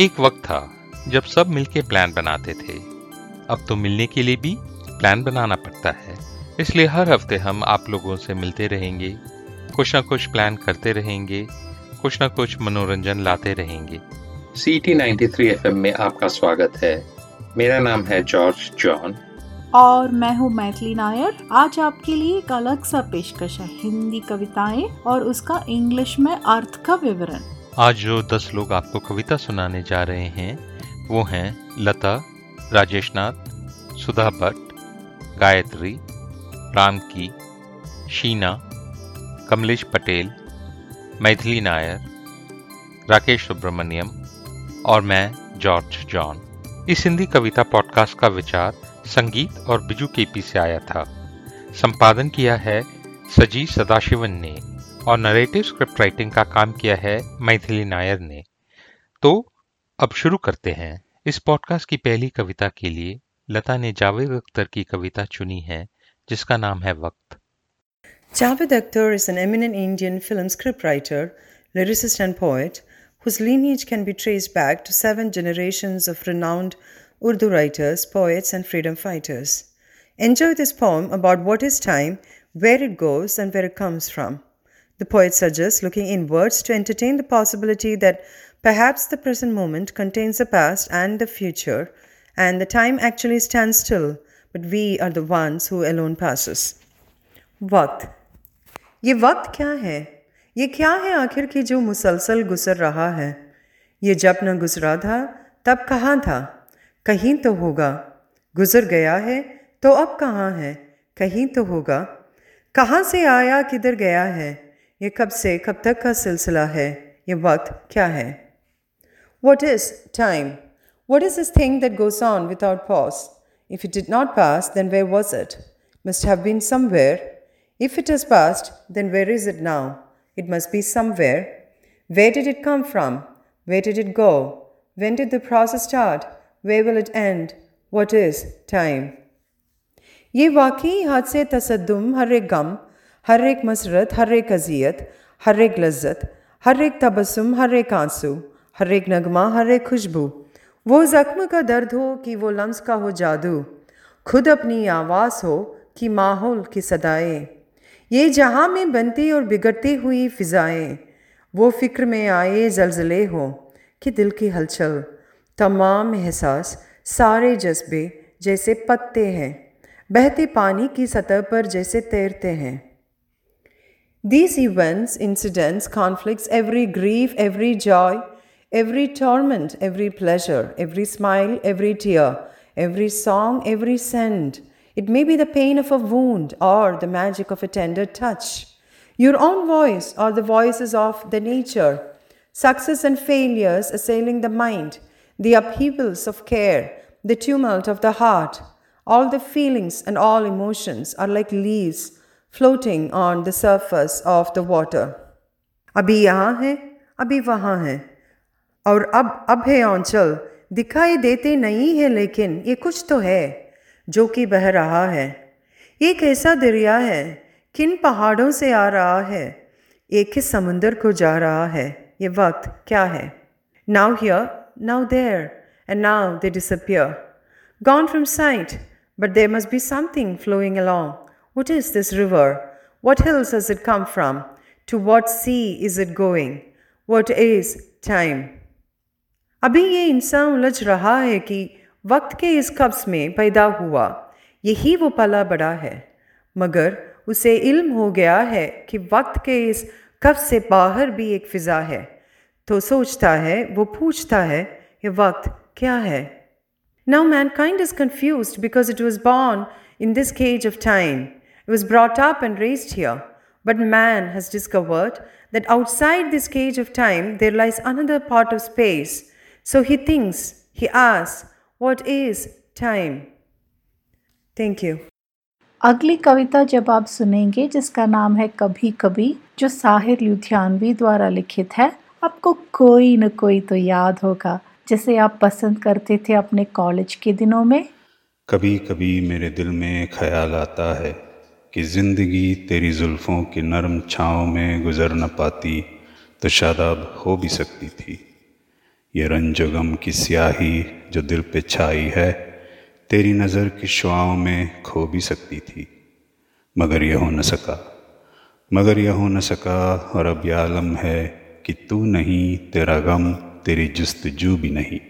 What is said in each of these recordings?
एक वक्त था जब सब मिलके प्लान बनाते थे। अब तो मिलने के लिए भी प्लान बनाना पड़ता है। इसलिए हर हफ़्ते हम आप लोगों से मिलते रहेंगे कुछ ना कुछ प्लान करते रहेंगे कुछ ना कुछ मनोरंजन लाते रहेंगे। C T ninety three F में आपका स्वागत है। मेरा नाम है जॉर्ज जॉन और मैं हूँ मैथिली नायर। आज आपके लिए एक अलग सा पेशकश है। हिंदी कविताएँ और उसका इंग्लिश में अर्थ का विवरण। आज जो दस लोग आपको कविता सुनाने जा रहे हैं, वो हैं लता राजेश नाथ सुधा भट्ट, गायत्री राम की शीना, कमलेश पटेल, मैथिली नायर, राकेश सुब्रमण्यम और मैं, जॉर्ज जॉन। इस हिंदी कविता पॉडकास्ट का विचार संगीत और बिजू केपी से आया था। संपादन किया है सजी सदाशिवन ने। और नरेटिव स्क्रिप्ट राइटिंग का काम किया है मैथिली नायर ने। तो अब शुरू करते हैं। इस पॉडकास्ट की पहली कविता के लिए लता ने जावेद अख्तर की कविता चुनी है, जिसका नाम है वक्त। Javed Akhtar is an eminent Indian film script writer lyricist and poet whose lineage can be traced back to seven generations of renowned Urdu writers poets and freedom fighters enjoy this poem about what is time where it goes and where it comes from The poet suggests looking inwards to entertain the possibility that perhaps the present moment contains the past and the future, and the time actually stands still, but we are the ones who alone passes. वक्त ये वक्त क्या है ये क्या है आखिर की जो मुसलसल गुजर रहा है ये जब न गुजरा था तब कहाँ था कहीं तो होगा गुजर गया है तो अब कहाँ है कहीं तो होगा कहाँ से आया किधर गया है ये कब से कब तक का सिलसिला है ये वक्त क्या है what is time what is this thing that goes on without pause if it did not pass then where was it must have been somewhere. If it has passed, then where is it now? It must be somewhere. Where did it come from? Where did it go? When did the process start? Where will it end? What is time? ये वाकई हद से तसदुम हर एक गम हर एक मसरत, हर एक अजियत, हर एक लज्जत, हर एक तबसम हर एक आँसू, हर एक नगमा, हर एक खुशबू। वो ज़ख्म का दर्द हो कि वो लम्स का हो जादू। खुद अपनी आवाज़ हो कि माहौल की सदाएँ। ये जहाँ में बनती और बिगड़ती हुई फ़िज़ाएँ, वो फ़िक्र में आए जलजले हो कि दिल की हलचल। तमाम एहसास सारे जज्बे जैसे पत्ते हैं, बहते पानी की सतह पर जैसे तैरते हैं। These events, incidents, conflicts, every grief, every joy, every torment, every pleasure, every smile, every tear, every song, every scent. It may be the pain of a wound or the magic of a tender touch. Your own voice or the voices of the nature. Success and failures assailing the mind, the upheavals of care, the tumult of the heart. All the feelings and all emotions are like leaves floating on the surface of the water. अभी यहाँ है, अभी वहाँ है। और अब अब है आंचल। दिखाई देते नहीं है लेकिन ये कुछ तो है, जो कि बह रहा है। ये कैसा दरिया है, किन पहाड़ों से आ रहा है? एक ही समुंदर को जा रहा है? ये वक्त क्या है? Now here now there and now they disappear gone from sight but there must be something flowing along. What is this river? What hills has it come from? To what sea is it going? What is time? अभी ये इंसान उलझ रहा है कि वक्त के इस कब्ज में पैदा हुआ यही वो पला बड़ा है मगर उसे इल्म हो गया है कि वक्त के इस कब्ज से बाहर भी एक फिजा है तो सोचता है, वो पूछता है, ये वक्त क्या है now mankind is confuse because it was born in this cage of time It was brought up and raised here. But man has discovered that outside this cage of time there lies another part of space. So he thinks, he asks, what is time? Thank you. अगली कविता जब आप सुनेंगे जिसका नाम है कभी कभी जो साहिर लुधियानवी द्वारा लिखित है आपको कोई न कोई तो याद होगा जिसे आप पसंद करते थे अपने कॉलेज के दिनों में कभी कभी मेरे दिल में ख्याल आता है कि ज़िंदगी तेरी जुल्फ़ों की नरम छाँव में गुजर न पाती तो शादाब हो भी सकती थी। ये रंज गम की स्याही जो दिल पे छाई है, तेरी नज़र की शुआओं में खो भी सकती थी। मगर यह हो न सका, मगर यह हो न सका, और अब यह आलम है कि तू नहीं, तेरा गम, तेरी जस्तजू भी नहीं।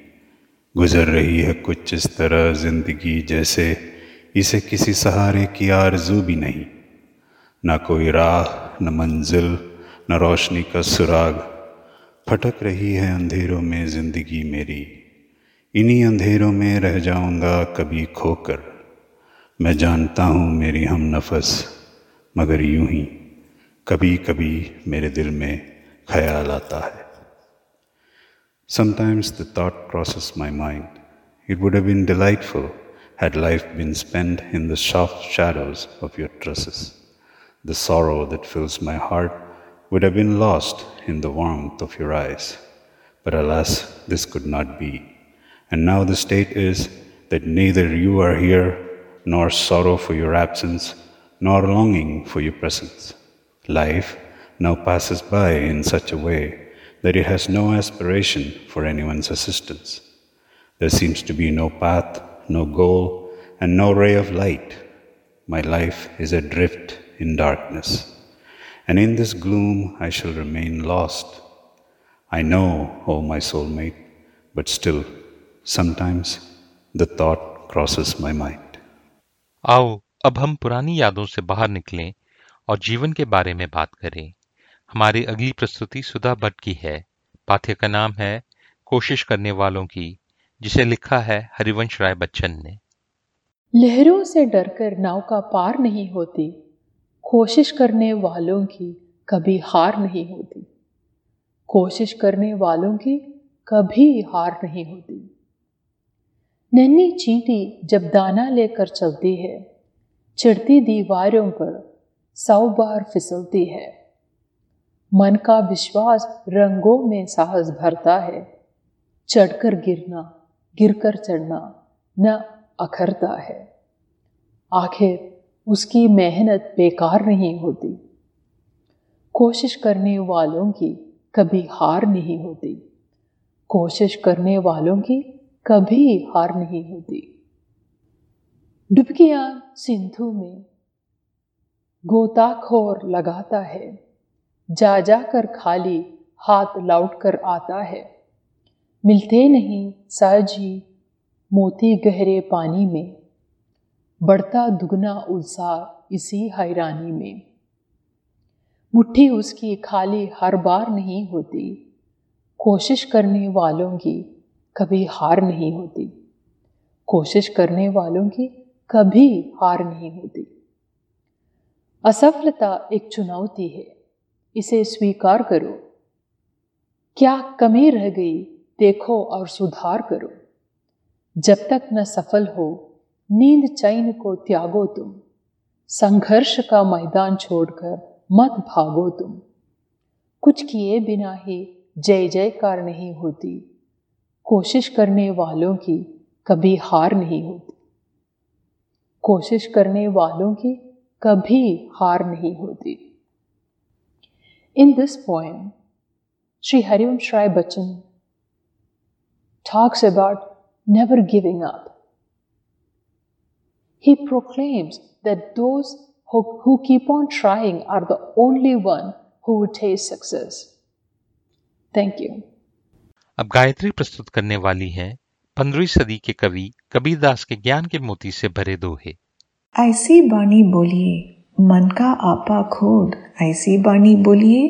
गुजर रही है कुछ इस तरह ज़िंदगी जैसे इसे किसी सहारे की आरज़ू भी नहीं। ना कोई राह, न मंजिल, न रोशनी का सुराग। फटक रही है अंधेरों में ज़िंदगी मेरी। इन्हीं अंधेरों में रह जाऊँगा कभी खोकर। मैं जानता हूँ मेरी हम नफस, मगर यूँ ही कभी कभी मेरे दिल में ख्याल आता है। Sometimes the thought crosses my mind it would have been delightful had life been spent in the soft shadows of your tresses. The sorrow that fills my heart would have been lost in the warmth of your eyes. But alas, this could not be. And now the state is that neither you are here, nor sorrow for your absence, nor longing for your presence. Life now passes by in such a way that it has no aspiration for anyone's assistance. There seems to be no path, no goal, and no ray of light. My life is adrift in darkness. And in this gloom I shall remain lost. I know, O oh my soulmate, but still Sometimes the thought crosses my mind. आओ अब हम पुरानी यादों से बाहर निकलें और जीवन के बारे में बात करें हमारी अगली प्रस्तुति सुधा भट्ट की है पाठ्य का नाम है कोशिश करने वालों की जिसे लिखा है हरिवंश राय बच्चन ने। लहरों से डरकर नाव का पार नहीं होती। कोशिश करने वालों की कभी हार नहीं होती। कोशिश करने वालों की कभी हार नहीं होती। नन्ही चींटी जब दाना लेकर चलती है चिड़ती दीवारों पर सौ बार फिसलती है। मन का विश्वास रंगों में साहस भरता है, चढ़कर गिरना गिरकर चढ़ना न अखरता है। आखिर उसकी मेहनत बेकार नहीं होती। कोशिश करने वालों की कभी हार नहीं होती। कोशिश करने वालों की कभी हार नहीं होती। डुबकियाँ सिंधु में गोताखोर लगाता है। जा जा कर खाली हाथ लौट कर आता है। मिलते नहीं सहजी मोती गहरे पानी में, बढ़ता दुगना उत्साह इसी हैरानी में। मुट्ठी उसकी खाली हर बार नहीं होती, कोशिश करने वालों की कभी हार नहीं होती। कोशिश करने वालों की कभी हार नहीं होती। असफलता एक चुनौती है, इसे स्वीकार करो। क्या कमी रह गई देखो और सुधार करो। जब तक न सफल हो, नींद चैन को त्यागो तुम। संघर्ष का मैदान छोड़कर मत भागो तुम। कुछ किए बिना ही जय जयकार नहीं होती। कोशिश करने वालों की कभी हार नहीं होती। कोशिश करने वालों की कभी हार नहीं होती। In this point Shri Harivansh Rai Bachchan talks about never giving up. He proclaims that those who, who keep on trying are the only one who would taste success. Thank you. अब गायत्री प्रस्तुत करने वाली हैं पंद्रहवीं सदी के कवि कबीरदास के ज्ञान के मोती से भरे दोहे ऐसी बाणी बोलिए मन का आपा खोड ऐसी बाणी बोलिए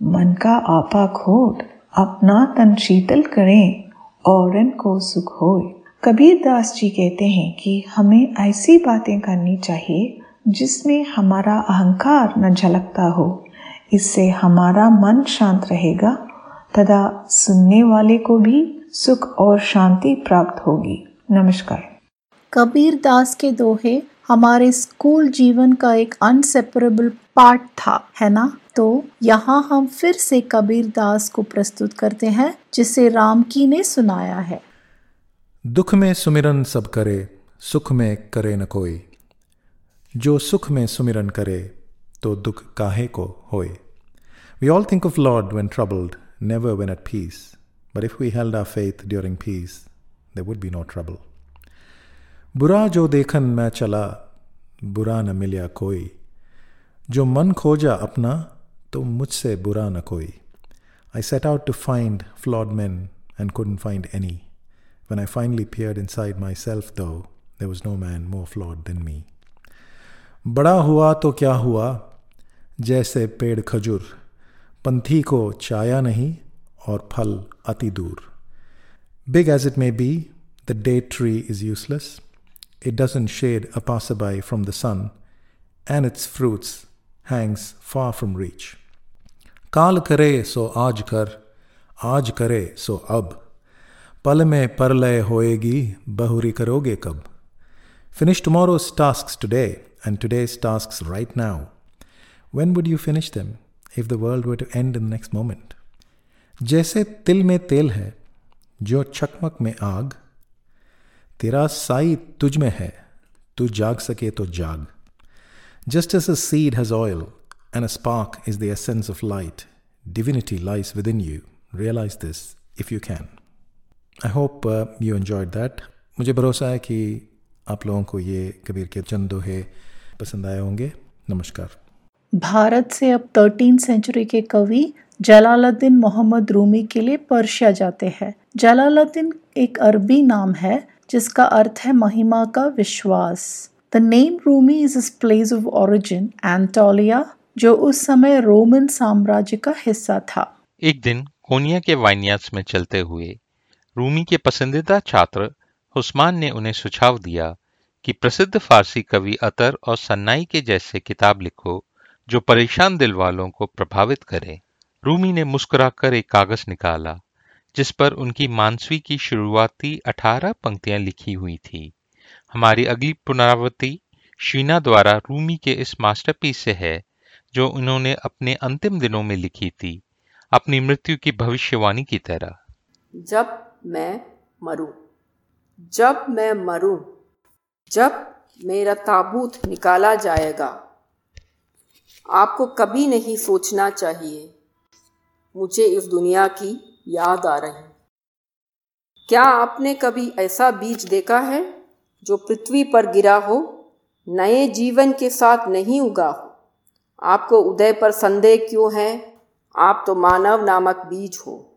मन का आपा खोड अपना तन शीतल करें और को सुख होए। कबीर दास जी कहते हैं कि हमें ऐसी बातें करनी चाहिए जिसमें हमारा अहंकार न झलकता हो। इससे हमारा मन शांत रहेगा तथा सुनने वाले को भी सुख और शांति प्राप्त होगी। नमस्कार। कबीर दास के दोहे हमारे स्कूल जीवन का एक अनसेपरेबल पार्ट था है ना? तो यहाँ हम फिर से कबीर दास को प्रस्तुत करते हैं जिसे राम की ने सुनाया है। दुख में सुमिरन सब करे सुख में करे न कोई। जो सुख में सुमिरन करे तो दुख काहे को होए? We all think of lord when troubled never when at peace. but if we held our faith during peace, there would be no trouble. बुरा जो देखन मैं चला बुरा न मिलिया कोई। जो मन खोजा अपना तो मुझसे बुरा न कोई। I set out to find flawed man and couldn't find anyone I finally peer inside myself though there was no man more flawed than me बड़ा हुआ तो क्या हुआ? जैसे पेड़ खजूर, पंथी को चाया नहीं और फल अति दूर। Big as it may be the date tree is useless it doesn't shade a pass by from the sun and its fruits hangs far from reach. काल करे सो आज कर आज करे सो अब पल में परलय होएगी बहुरी करोगे कब tomorrow's tasks today and today's tasks right now. When would you finish them if the world were to end in the next moment? जैसे तिल में तेल है जो चकमक में आग तेरा साई तुझ में है तू जाग सके तो जाग Just as a seed has oil and a spark is the essence of light. Divinity lies within you. Realize this if you can. I hope uh, you enjoyed that. मुझे भरोसा है कि आप लोगों को ये कबीर के चंद दोहे पसंद आए होंगे नमस्कार भारत से अब थर्टीन सेंचुरी के कवि जलालुद्दीन मोहम्मद रूमी के लिए पर्शिया जाते हैं जलालुद्दीन एक अरबी नाम है जिसका अर्थ है महिमा का विश्वास the name Rumi is his place of origin Anatolia जो उस समय रोमन साम्राज्य का हिस्सा था। एक दिन कोनिया के वाइनियार्ड्स में चलते हुए रूमी के पसंदीदा छात्र उस्मान ने उन्हें सुझाव दिया कि प्रसिद्ध फारसी कवि अतर और सन्नाई के जैसे किताब लिखो, जो परेशान दिल वालों को प्रभावित करे। रूमी ने मुस्कुराकर एक कागज़ निकाला, जिस पर उनकी मानसवी की शुरुआती अठारह पंक्तियाँ लिखी हुई थी। हमारी अगली पुनरावृत्ति शीना द्वारा रूमी के इस मास्टरपीस से है, जो उन्होंने अपने अंतिम दिनों में लिखी थी, अपनी मृत्यु की भविष्यवाणी की तरह। जब मैं मरूं, जब मैं मरूं, जब मेरा ताबूत निकाला जाएगा, आपको कभी नहीं सोचना चाहिए, मुझे इस दुनिया की याद आ रही। क्या आपने कभी ऐसा बीज देखा है? जो पृथ्वी पर गिरा हो, नए जीवन के साथ नहीं उगा हो। आपको उदय पर संदेह क्यों है? आप तो मानव नामक बीज हो।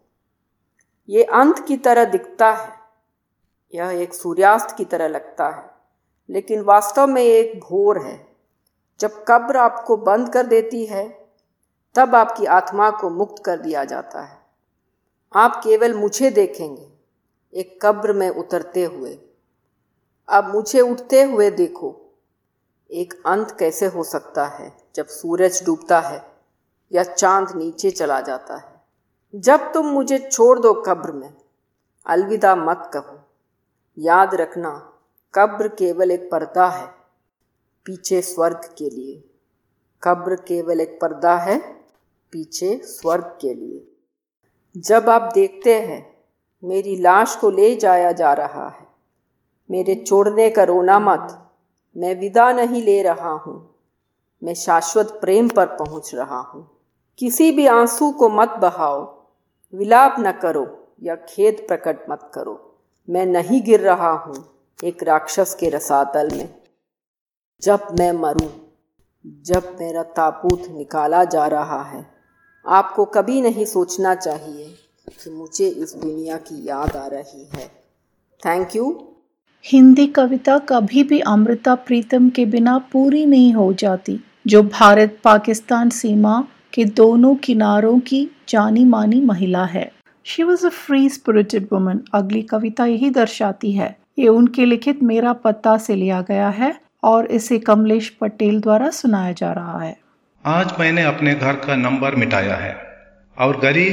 ये अंत की तरह दिखता है। यह एक सूर्यास्त की तरह लगता है। लेकिन वास्तव में एक घोर है। जब कब्र आपको बंद कर देती है, तब आपकी आत्मा को मुक्त कर दिया जाता है। आप केवल मुझे देखेंगे। एक कब्र में उतरते हुए। अब मुझे उठते हुए देखो। एक अंत कैसे हो सकता है जब सूरज डूबता है या चाँद नीचे चला जाता है? जब तुम मुझे छोड़ दो कब्र में, अलविदा मत कहो। याद रखना, कब्र केवल एक पर्दा है पीछे स्वर्ग के लिए। कब्र केवल एक पर्दा है पीछे स्वर्ग के लिए। जब आप देखते हैं, मेरी लाश को ले जाया जा रहा है। मेरे छोड़ने का रोना मत। मैं विदा नहीं ले रहा हूँ। मैं शाश्वत प्रेम पर पहुँच रहा हूँ। किसी भी आँसू को मत बहाओ। विलाप न करो या खेद प्रकट मत करो। मैं नहीं गिर रहा हूँ एक राक्षस के रसातल में। जब मैं मरूं, जब मेरा ताबूत निकाला जा रहा है, आपको कभी नहीं सोचना चाहिए कि मुझे इस दुनिया की याद आ रही है। Thank you. हिंदी कविता कभी भी अमृता प्रीतम के बिना पूरी नहीं हो जाती, जो भारत पाकिस्तान सीमा के दोनों किनारों की जानी मानी महिला है। She was a free spirited woman अगली कविता यही दर्शाती है। ये उनके लिखित मेरा पत्ता से लिया गया है और इसे कमलेश पटेल द्वारा सुनाया जा रहा है। आज मैंने अपने घर का नंबर मिटाया है और गली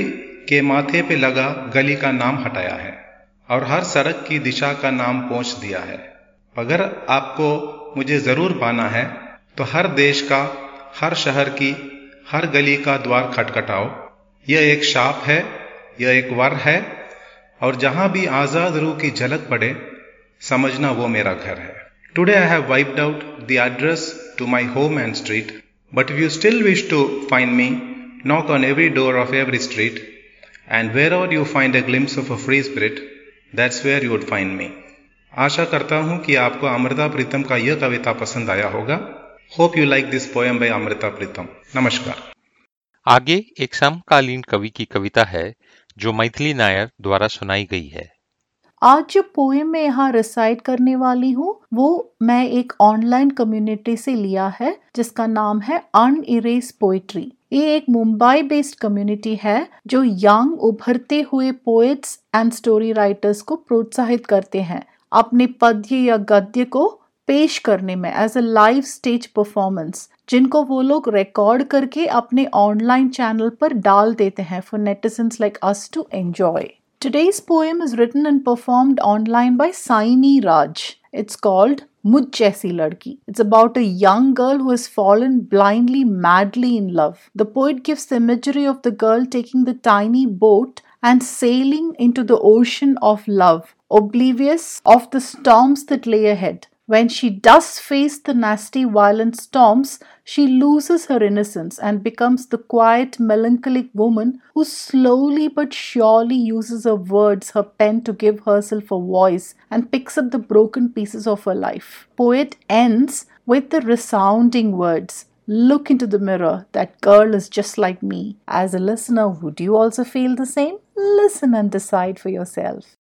के माथे पे लगा गली का नाम हटाया है। और हर सड़क की दिशा का नाम पहुँच दिया है। अगर आपको मुझे ज़रूर पाना है तो हर देश का हर शहर की हर गली का द्वार खटखटाओ। यह एक शाप है यह एक वर है और जहाँ भी आज़ाद रूह की झलक पड़े समझना वो मेरा घर है। Today I have wiped out the address to my home and street but you still wish to find me knock on every door of every street And wherever you find a glimpse of a free spirit, that's where you would find me. आशा करता हूँ कि आपको अमृता प्रीतम का यह कविता पसंद आया होगा। Hope you like this poem by Amrita Pritam. नमस्कार। आगे एक समकालीन कवि की कविता है जो मैथिली नायर द्वारा सुनाई गई है। आज जो पोएम मैं यहाँ रिसाइट करने वाली हूँ वो मैं एक ऑनलाइन कम्युनिटी से लिया है जिसका नाम है अन इरेज पोइट्री ये एक मुंबई बेस्ड कम्युनिटी है, जो यंग उभरते हुए पोएट्स एंड स्टोरी राइटर्स को प्रोत्साहित करते हैं, अपने पद्य या गद्य को पेश करने में as a live stage performance जिनको वो लोग रिकॉर्ड करके अपने ऑनलाइन चैनल पर डाल देते हैं for netizens like us to enjoy Today's poem is written and performed online by Saini Raj. It's called Mujh Jaisi Ladki. It's about a young girl who has fallen blindly, madly in love. The poet gives the imagery of the girl taking the tiny boat and sailing into the ocean of love, oblivious of the storms that lay ahead. When she does face the nasty, violent storms, she loses her innocence and becomes the quiet, melancholic woman who slowly but surely uses her words, her pen to give herself a voice and picks up the broken pieces of her life. Poet ends with the resounding words Look into the mirror. That girl is just like me. As a listener, would you also feel the same? Listen and decide for yourself.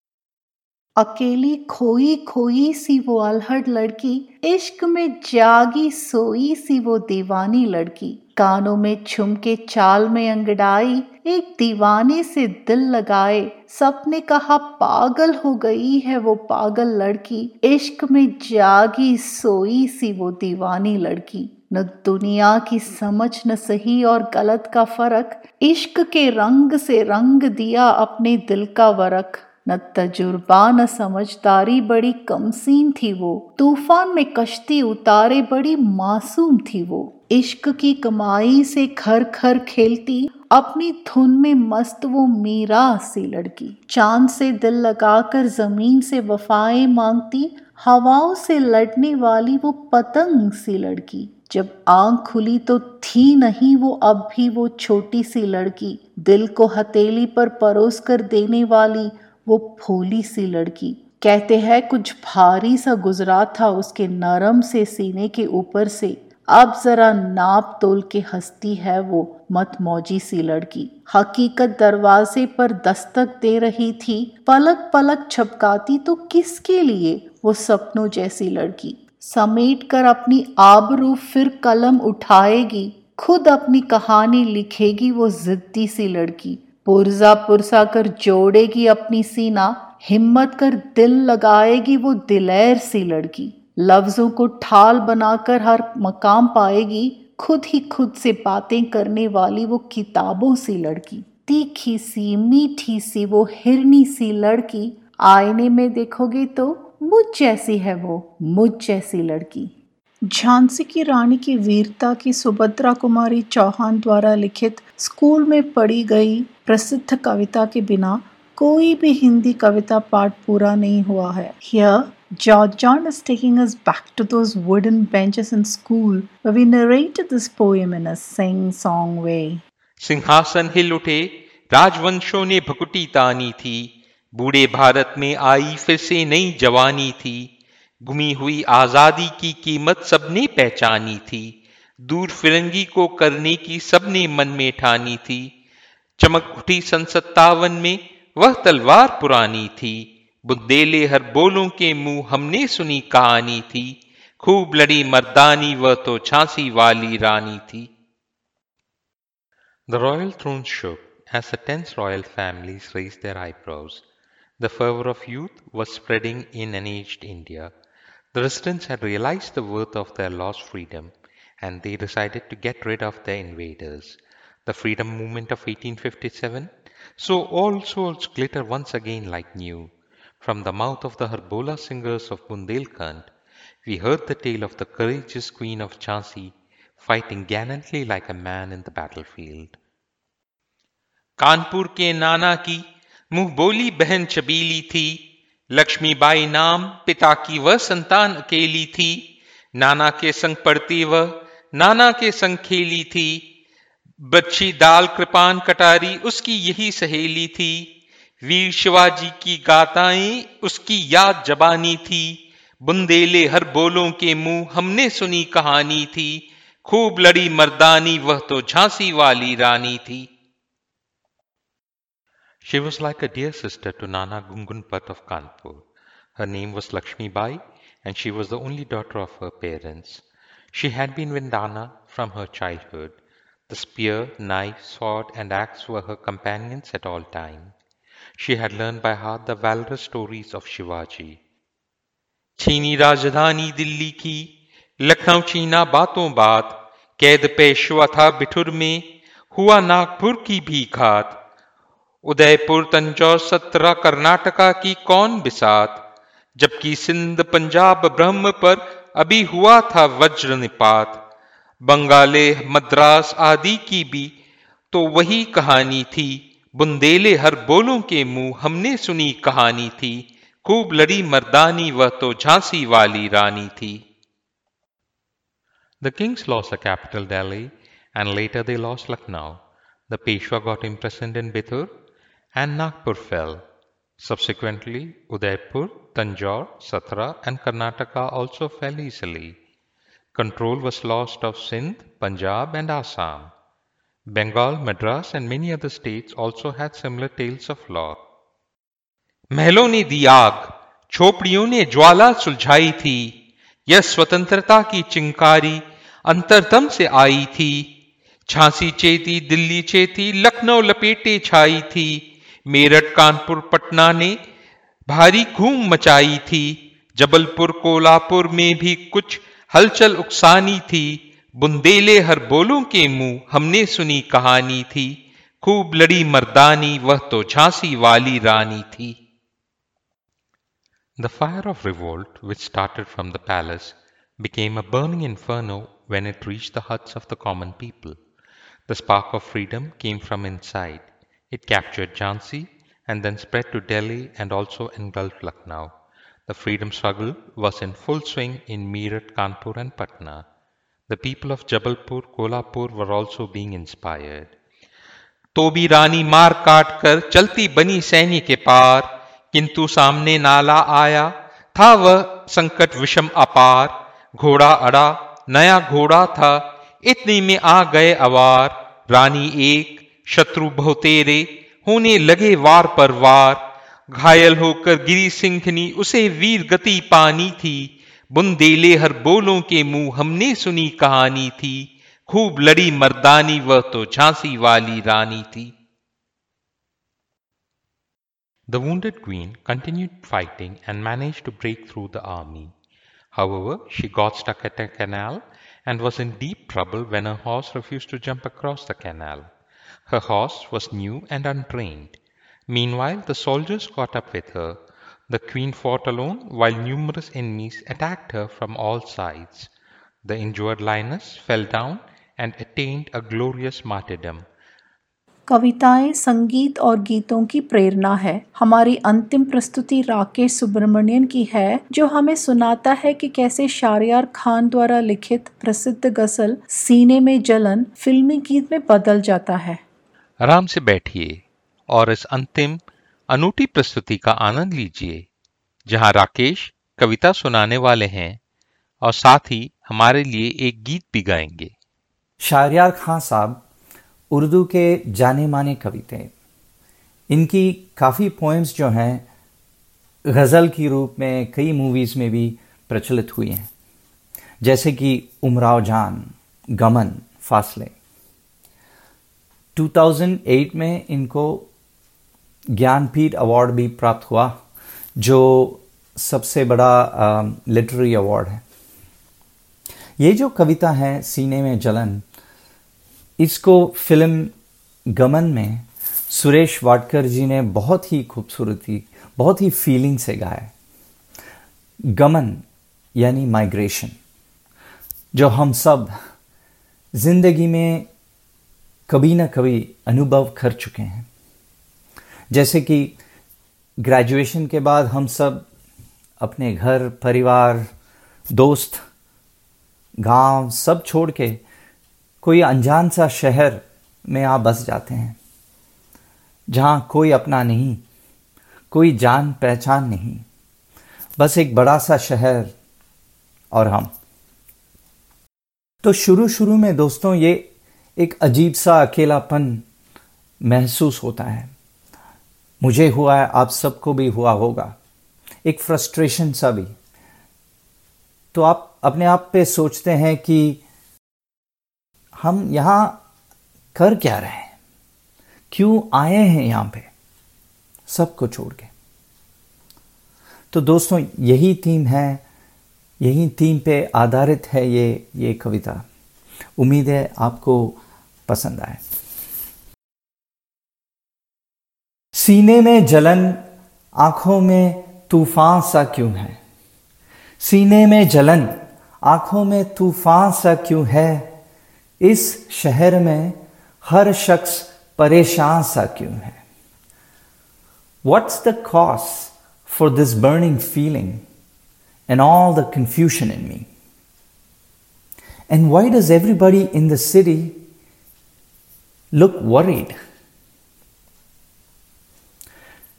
अकेली खोई खोई सी वो अलहड़ लड़की, इश्क में जागी सोई सी वो दीवानी लड़की। कानों में छुमके चाल में अंगड़ाई, एक दीवाने से दिल लगाए। सपने कहा पागल हो गई है वो पागल लड़की, इश्क में जागी सोई सी वो दीवानी लड़की। न दुनिया की समझ, न सही और गलत का फ़र्क, इश्क के रंग से रंग दिया अपने दिल का वरक। न तजुर्बा न समझदारी बड़ी कमसीन थी वो। तूफ़ान में कश्ती उतारे बड़ी मासूम थी वो। इश्क की कमाई से खर खर खेलती, अपनी धुन में मस्त वो मीरा सी लड़की। चाँद से दिल लगाकर ज़मीन से वफाएँ मांगती, हवाओं से लड़ने वाली वो पतंग सी लड़की। जब आँख खुली तो थी नहीं वो, अब भी वो छोटी सी लड़की। दिल को हथेली पर परोस कर देने वाली वो भोली सी लड़की। कहते हैं, कुछ भारी सा गुजरा था उसके नरम से सीने के ऊपर से। अब जरा नाप तोल के हंसती है वो मत मौजी सी लड़की। हकीकत दरवाजे पर दस्तक दे रही थी। पलक पलक छपकाती तो किसके लिए? वो सपनों जैसी लड़की। समेट कर अपनी आबरू फिर कलम उठाएगी। खुद अपनी कहानी लिखेगी वो जिद्दी सी लड़की। पुरजा पुरसा कर जोड़ेगी अपनी सीना, हिम्मत कर दिल लगाएगी वो दिलैर सी लड़की। लफ्जों को ठाल बनाकर हर मकाम पाएगी, खुद ही खुद से बातें करने वाली वो किताबों सी लड़की। तीखी सी, मीठी सी वो हिरनी सी लड़की। आईने में देखोगे तो मुझ जैसी है वो, मुझ जैसी लड़की। झांसी की रानी की वीरता की सुभद्रा कुमारी चौहान द्वारा लिखित स्कूल में पढ़ी गई प्रसिद्ध कविता के बिना कोई भी हिंदी कविता पाठ पूरा नहीं हुआ है Here, George John is taking us back to those wooden benches in school where we narrated this poem in a sing-song way. सिंहासन हिल उठे राजवंशों ने भकुटी तानी थी बूढ़े भारत में आई फिर से नई जवानी थी गुमी हुई आज़ादी की कीमत सबने पहचानी थी दूर फिरंगी को करने की सबने मन में ठानी थी। चमक उठी सन सत्तावन में वह तलवार पुरानी थी। बुद्धेले हर बोलों के मुँह हमने सुनी कहानी थी। खूब लड़ी मर्दानी, वह तो छांसी वाली रानी थी। The royal throne shook as a tense royal families raise their eyebrows the fervour of youth was spreading in an aged India the residents had worth of their lost freedom and they decided to get rid of their invaders. The freedom movement of 1857 so all souls glitter once again like new. From the mouth of the Harbola singers of Bundelkhand, we heard the tale of the courageous queen of Jhansi fighting gallantly like a man in the battlefield. Kanpur के नाना की मुंह बोली बहन चबीली थी लक्ष्मीबाई नाम पिता की वह संतान अकेली थी नाना के संग पढ़ती वह नाना के संग खेली थी बच्ची दाल कृपान कटारी उसकी यही सहेली थी वीर शिवाजी की गाताएँ उसकी याद जबानी थी बुंदेले हर बोलों के मुँह हमने सुनी कहानी थी खूब लड़ी मर्दानी वह तो झांसी वाली रानी थी She was like a dear sister to Nana Gungunpat of Kanpur. Her name was Lakshmi Bai and she was the only daughter of her parents. She had been with Nana from her childhood. The spear, knife, sword and axe were her companions at all times. She had learned by heart the valorous stories of Shivaji. छीनी राजधानी दिल्ली की लखनऊ छीना बातों बात कैद पेशवा था बिठुर में हुआ नागपुर की भी घात उदयपुर तंजौर सत्रह कर्नाटका की कौन बिसात जबकि सिंध पंजाब ब्रह्म पर अभी हुआ था वज्र निपात बंगाले, मद्रास आदि की भी तो वही कहानी थी। बुंदेले हर बोलों के मुँह हमने सुनी कहानी थी। खूब लड़ी मर्दानी, वह तो झांसी वाली रानी थी। The kings lost a capital Delhi and later they lost Lucknow the Peshwa got im imprisoned in Bithoor and Nagpur fell Subsequently, Udaipur, Tanjore, Satra and Karnataka also fell easily. Control was lost of Sindh, Punjab and Assam. Bengal, Madras and many other states also had similar tales of law. महलों ने दी आग छोपड़ियों ने ज्वाला सुलझाई थी यह स्वतंत्रता की चिंकारी अंतरतम से आई थी झांसी चेती दिल्ली चेती लखनऊ लपेटे छाई थी मेरठ, कानपुर, पटना ने भारी घूम मचाई थी। जबलपुर कोलापुर में भी कुछ हलचल उकसानी थी। बुंदेले हर बोलों के मुँह हमने सुनी कहानी थी। खूब लड़ी मर्दानी, वह तो झांसी वाली रानी थी। The fire of revolt which started from the palace became a burning inferno when it reach the huts of the common people the spark of freedom came from inside It captured Jhansi and then spread to Delhi and also engulfed Lucknow. The freedom struggle was in full swing in Meerut, Kanpur and Patna. The people of Jabalpur, Kolhapur were also being inspired. तो भी रानी मार काट कर चलती बनी सैन्य के पार किंतु सामने नाला आया था वह संकट विषम अपार घोड़ा अड़ा नया घोड़ा था इतने आ गए अवार रानी एक शत्रु बहुतेरे होने लगे वार पर वार घायल होकर गिरी सिंखनी उसे वीर गति पानी थी बुंदेले हर बोलों के मुँह हमने सुनी कहानी थी खूब लड़ी मर्दानी वह तो झांसी वाली रानी थी The wounded queen continued fighting and managed to break through the army. However, she got stuck at a canal and was in deep trouble when her horse refused to jump across the canal. Her horse was new and untrained. Meanwhile, the soldiers caught up with her. The queen fought alone while numerous enemies attacked her from all sides. The injured lioness fell down and attained a glorious martyrdom. कविताएँ संगीत और गीतों की प्रेरणा है हमारी अंतिम प्रस्तुति राकेश सुब्रमण्यन की है जो हमें सुनाता है कि कैसे शारियार खान द्वारा लिखित प्रसिद्ध गज़ल सीने में जलन फिल्मी गीत में बदल जाता है आराम से बैठिए और इस अंतिम अनूठी प्रस्तुति का आनंद लीजिए, जहाँ राकेश कविता सुनाने वाले हैं और साथ ही हमारे लिए एक गीत भी गाएँगे। शाहरियार खान साहब, उर्दू के जाने माने कवि थे इनकी काफ़ी पोएम्स जो हैं, गज़ल की रूप में, कई मूवीज़ में भी प्रचलित हुई हैं। जैसे कि उमराव जान, गमन, फासले। 2008 में इनको ज्ञानपीठ अवार्ड भी प्राप्त हुआ, जो सबसे बड़ा लिटरेरी अवार्ड है। ये जो कविता है, सीने में जलन, इसको फ़िल्म गमन में सुरेश वाडकर जी ने बहुत ही खूबसूरती, बहुत ही फीलिंग से गाया। गमन, यानी माइग्रेशन जो हम सब ज़िंदगी में कभी ना कभी अनुभव कर चुके हैं। जैसे कि ग्रेजुएशन के बाद हम सब अपने घर, परिवार, दोस्त, गाँव सब छोड़ के कोई अनजान सा शहर में आप बस जाते हैं, जहाँ कोई अपना नहीं, कोई जान पहचान नहीं, बस एक बड़ा सा शहर और हम। तो शुरू शुरू में दोस्तों ये एक अजीब सा अकेलापन महसूस होता है। मुझे हुआ है, आप सबको भी हुआ होगा। एक फ्रस्ट्रेशन सा भी। तो आप अपने आप पे सोचते हैं कि हम यहाँ कर क्या रहे हैं? क्यों आए हैं यहाँ पे? सबको छोड़ के। तो दोस्तों, यही थीम है, यही थीम पे आधारित है ये ये कविता। उम्मीद है आपको पसंद आए। सीने में जलन, आँखों में तूफ़ान सा क्यों है? सीने में जलन, आँखों में तूफ़ान सा क्यों है? इस शहर में हर शख्स परेशान सा क्यों है? What's the cause for this burning feeling and all the confusion in me and why does everybody in the city look worried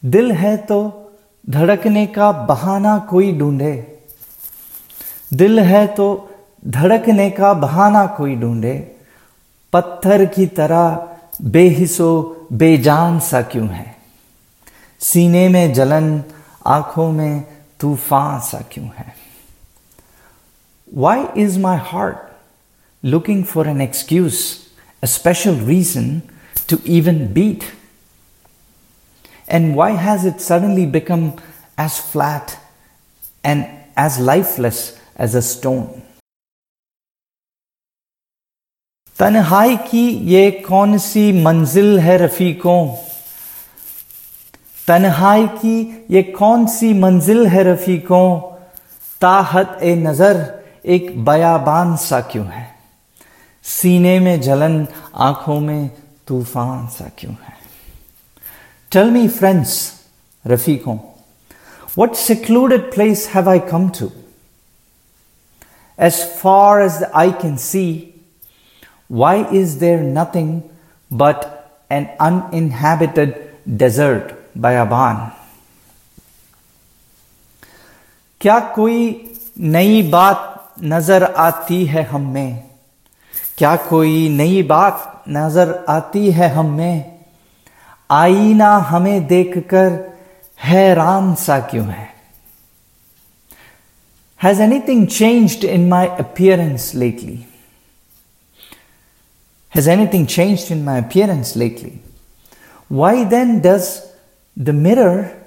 दिल है तो धड़कने का बहाना कोई ढूंढे। दिल है तो धड़कने का बहाना कोई ढूंढे। पत्थर की तरह बेहिसो, बेजान सा क्यों है? सीने में जलन, आँखों में तूफ़ान सा क्यों है? Why is my heart looking for an excuse a special reason to even beat And why has it suddenly become as flat and as lifeless as a stone? तन्हाई की ये कौन सी मंजिल है रफीकों? तन्हाई की ये कौन सी मंजिल है रफीकों? ताहत ए नज़र एक बयाबान सा क्यों है? सीने में जलन, आँखों में तूफ़ान सा क्यों है? Tell me friends रफीकों what secluded place have I come to as far as I can see why is there nothing but an uninhabited desert बयाबान क्या कोई नई बात नज़र आती है हम में? क्या कोई नई बात नज़र आती है हम हमें आईना हमें देखकर हैरान सा क्यों है? Has anything changed in my appearance lately has anything changed in my appearance lately why then does the mirror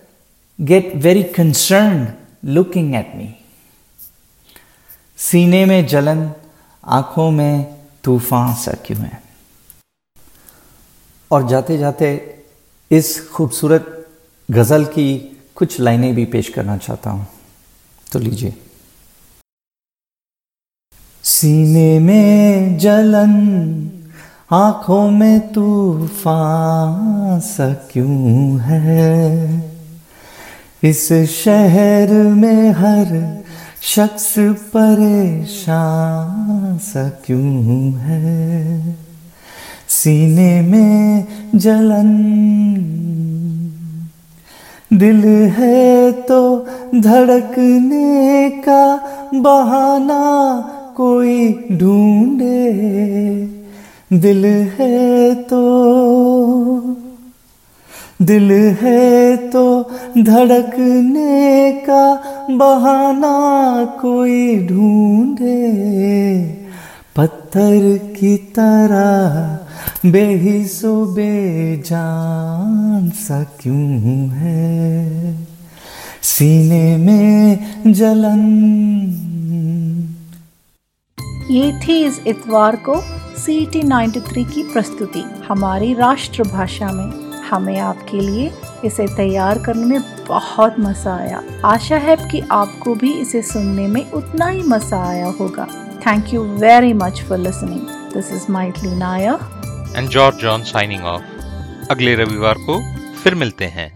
get very concern looking at me सीने में जलन, आँखों में तूफ़ान सा क्यों है? और जाते जाते इस खूबसूरत गज़ल की कुछ लाइनें भी पेश करना चाहता हूँ। तो लीजिए। सीने में जलन, आँखों में तूफ़ान सा क्यों है? इस शहर में हर शख्स परेशान सा क्यों है? सीने में जलन। दिल है तो धड़कने का बहाना कोई ढूंढे। दिल है तो दिल है तो धड़कने का बहाना कोई ढूंढे। पत्थर की तरह बेहिसो बेजान सा क्यों है? सीने में जलन। ये थी इस इतवार को सी टी नाइन्टी थ्री की प्रस्तुति हमारी राष्ट्रभाषा में। हमें आपके लिए इसे तैयार करने में बहुत मज़ा आया। आशा है कि आपको भी इसे सुनने में उतना ही मज़ा आया होगा। Thank you very much for listening this is Mitali Nair and George John signing off अगले रविवार को फिर मिलते हैं।